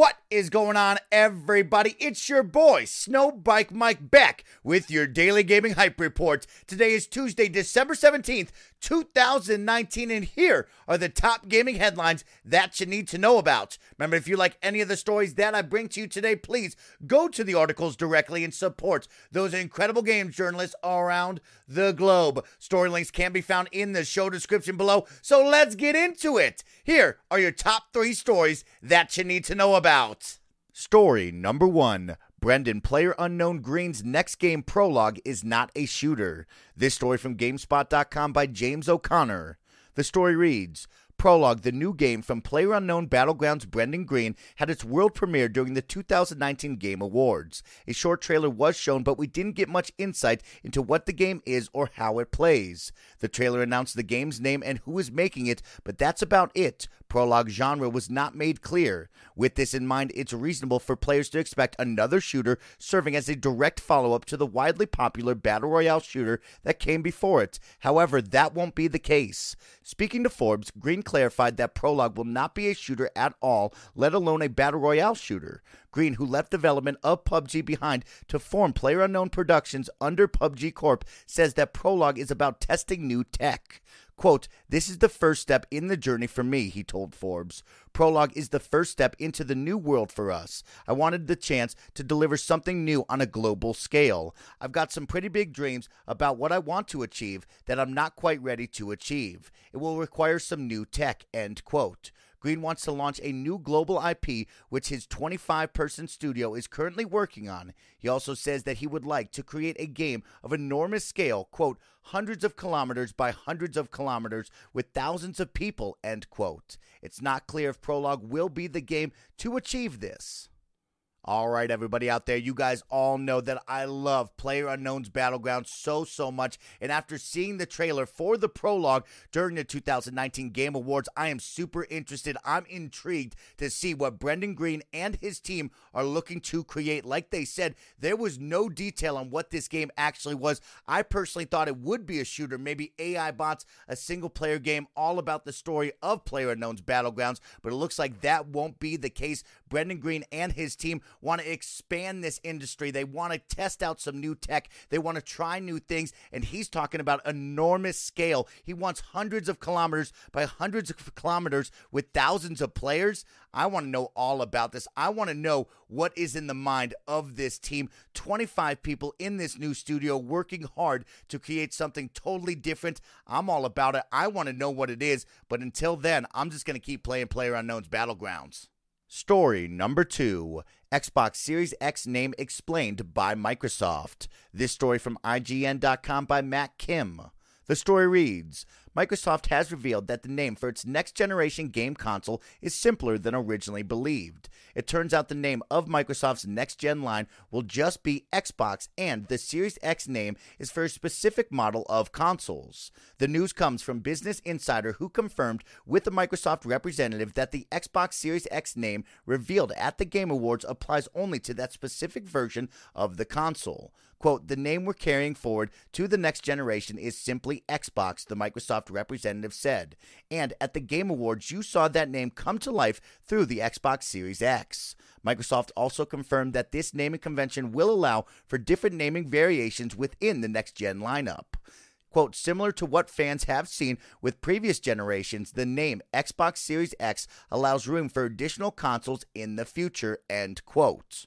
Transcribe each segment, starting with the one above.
What is going on, everybody? It's your boy, Snowbike Mike Beck, with your daily gaming hype report. Today is Tuesday, December 17th, 2019, and here are the top gaming headlines that you need to know about. Remember, if you like any of the stories that I bring to you today, please go to the articles directly and support those incredible games journalists around the globe. Story links can be found in the show description below, so let's get into it. Here are your top three stories that you need to know about. Story number one Brendan, player unknown Greene's next game prologue is not a shooter. This story from GameSpot.com by James O'Connor. The story reads Prologue, the new game from Player Unknown Battlegrounds Brendan Greene, had its world premiere during the 2019 Game Awards. A short trailer was shown, but we didn't get much insight into what the game is or how it plays. The trailer announced the game's name and who is making it, but that's about it. Prologue genre was not made clear. With this in mind, it's reasonable for players to expect another shooter serving as a direct follow up to the widely popular Battle Royale shooter that came before it. However, that won't be the case. Speaking to Forbes, Greene clarified that Prologue will not be a shooter at all, let alone a Battle Royale shooter. Greene, who left development of PUBG behind to form Player Unknown Productions under PUBG Corp, says that Prologue is about testing new tech. Quote, This is the first step in the journey for me, he told Forbes. Prologue is the first step into the new world for us. I wanted the chance to deliver something new on a global scale. I've got some pretty big dreams about what I want to achieve that I'm not quite ready to achieve. It will require some new tech, end quote. Greene wants to launch a new global IP, which his 25 person studio is currently working on. He also says that he would like to create a game of enormous scale, quote, hundreds of kilometers by hundreds of kilometers with thousands of people, end quote. It's not clear if Prologue will be the game to achieve this. All right, everybody out there, you guys all know that I love Player Unknown's Battleground so, so much. And after seeing the trailer for the prologue during the 2019 Game Awards, I am super interested. I'm intrigued to see what Brendan Greene and his team are looking to create. Like they said, there was no detail on what this game actually was. I personally thought it would be a shooter, maybe AI bots, a single player game all about the story of Player Unknown's Battlegrounds, but it looks like that won't be the case. Brendan Greene and his team want to expand this industry. They want to test out some new tech. They want to try new things. And he's talking about enormous scale. He wants hundreds of kilometers by hundreds of kilometers with thousands of players. I want to know all about this. I want to know what is in the mind of this team. 25 people in this new studio working hard to create something totally different. I'm all about it. I want to know what it is. But until then, I'm just going to keep playing Player Unknown's Battlegrounds. Story number two Xbox Series X name explained by Microsoft. This story from IGN.com by Matt Kim. The story reads Microsoft has revealed that the name for its next generation game console is simpler than originally believed. It turns out the name of Microsoft's next gen line will just be Xbox, and the Series X name is for a specific model of consoles. The news comes from Business Insider, who confirmed with a Microsoft representative that the Xbox Series X name revealed at the Game Awards applies only to that specific version of the console. Quote, the name we're carrying forward to the next generation is simply Xbox, the Microsoft representative said. And at the Game Awards, you saw that name come to life through the Xbox Series X. Microsoft also confirmed that this naming convention will allow for different naming variations within the next gen lineup. Quote, similar to what fans have seen with previous generations, the name Xbox Series X allows room for additional consoles in the future, end quote.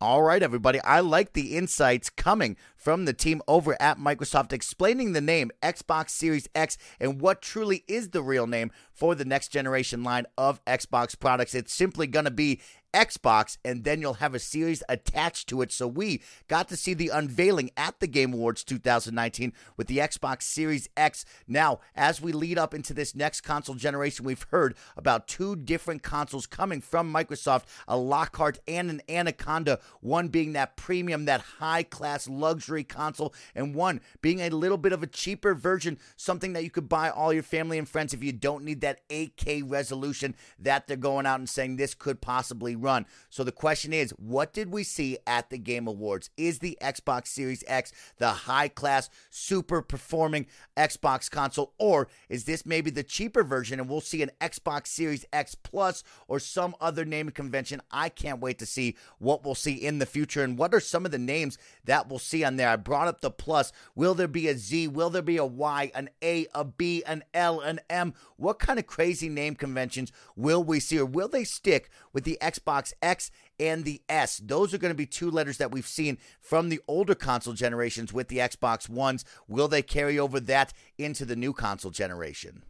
All right, everybody. I like the insights coming from the team over at Microsoft explaining the name Xbox Series X and what truly is the real name for the next generation line of Xbox products. It's simply going to be Xbox, and then you'll have a series attached to it. So we got to see the unveiling at the Game Awards 2019 with the Xbox Series X. Now, as we lead up into this next console generation, we've heard about two different consoles coming from Microsoft a Lockhart and an Anaconda, one being that premium, that high class luxury console, and one being a little bit of a cheaper version, something that you could buy all your family and friends if you don't need that 8K resolution that they're going out and saying this could possibly run. So the question is, what did we see at the Game Awards? Is the Xbox Series X the high class, super performing Xbox console, or is this maybe the cheaper version and we'll see an Xbox Series X Plus or some other name convention? I can't wait to see what we'll see in the future and what are some of the names that we'll see on there. I brought up the Plus. Will there be a Z? Will there be a Y, an A, a B, an L, an M? What kind of crazy name conventions will we see, or will they stick with the Xbox X and the S? Those are going to be two letters that we've seen from the older console generations with the Xbox Ones. Will they carry over that into the new console generation?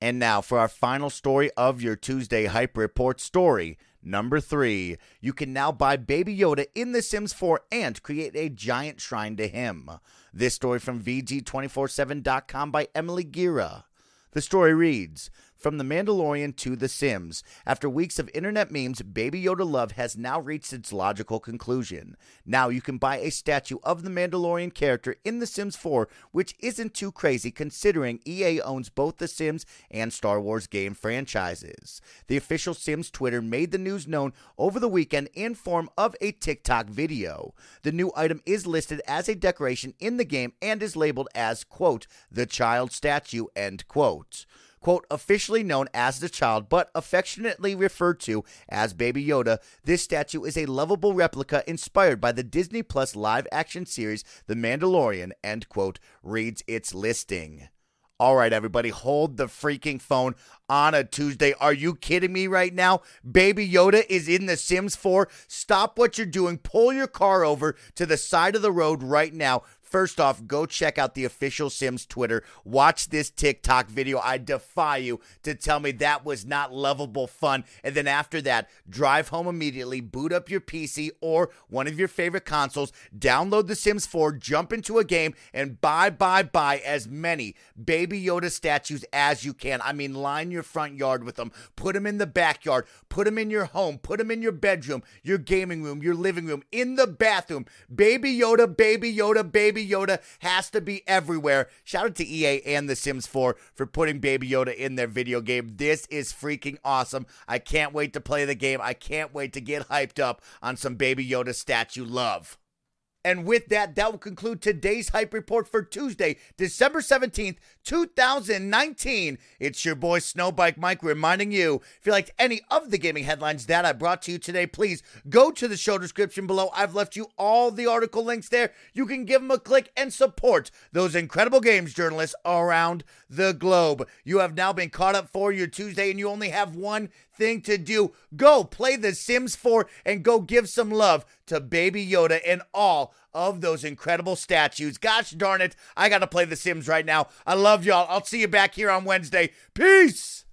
And now for our final story of your Tuesday Hype Report story. Number three, you can now buy Baby Yoda in The Sims 4 and create a giant shrine to him. This story from VG247.com by Emily Gera. The story reads from The Mandalorian to The Sims. After weeks of internet memes, Baby Yoda love has now reached its logical conclusion. Now you can buy a statue of the Mandalorian character in The Sims 4, which isn't too crazy considering EA owns both The Sims and Star Wars game franchises. The official Sims Twitter made the news known over the weekend in form of a TikTok video. The new item is listed as a decoration in the game and is labeled as, quote, the child statue, end quote quote, officially known as the child, but affectionately referred to as Baby Yoda, this statue is a lovable replica inspired by the Disney Plus live action series The Mandalorian, end quote, reads its listing. All right, everybody, hold the freaking phone on a Tuesday. Are you kidding me right now? Baby Yoda is in The Sims 4. Stop what you're doing. Pull your car over to the side of the road right now. First off, go check out the official Sims Twitter. Watch this TikTok video. I defy you to tell me that was not lovable fun. And then after that, drive home immediately, boot up your PC or one of your favorite consoles, download The Sims 4, jump into a game, and buy, buy, buy as many Baby Yoda statues as you can. I mean, line your front yard with them, put them in the backyard, put them in your home, put them in your bedroom, your gaming room, your living room, in the bathroom. Baby Yoda, Baby Yoda, Baby Baby Yoda has to be everywhere. Shout out to EA and The Sims 4 for putting Baby Yoda in their video game. This is freaking awesome. I can't wait to play the game. I can't wait to get hyped up on some Baby Yoda statue love. And with that, that will conclude today's Hype Report for Tuesday, December 17th, 2019. It's your boy Snowbike Mike reminding you if you liked any of the gaming headlines that I brought to you today, please go to the show description below. I've left you all the article links there. You can give them a click and support those incredible games journalists around the globe. You have now been caught up for your Tuesday, and you only have one thing to do. Go play The Sims 4 and go give some love to Baby Yoda and of those incredible statues. Gosh darn it, I got to play The Sims right now. I love y'all. I'll see you back here on Wednesday. Peace.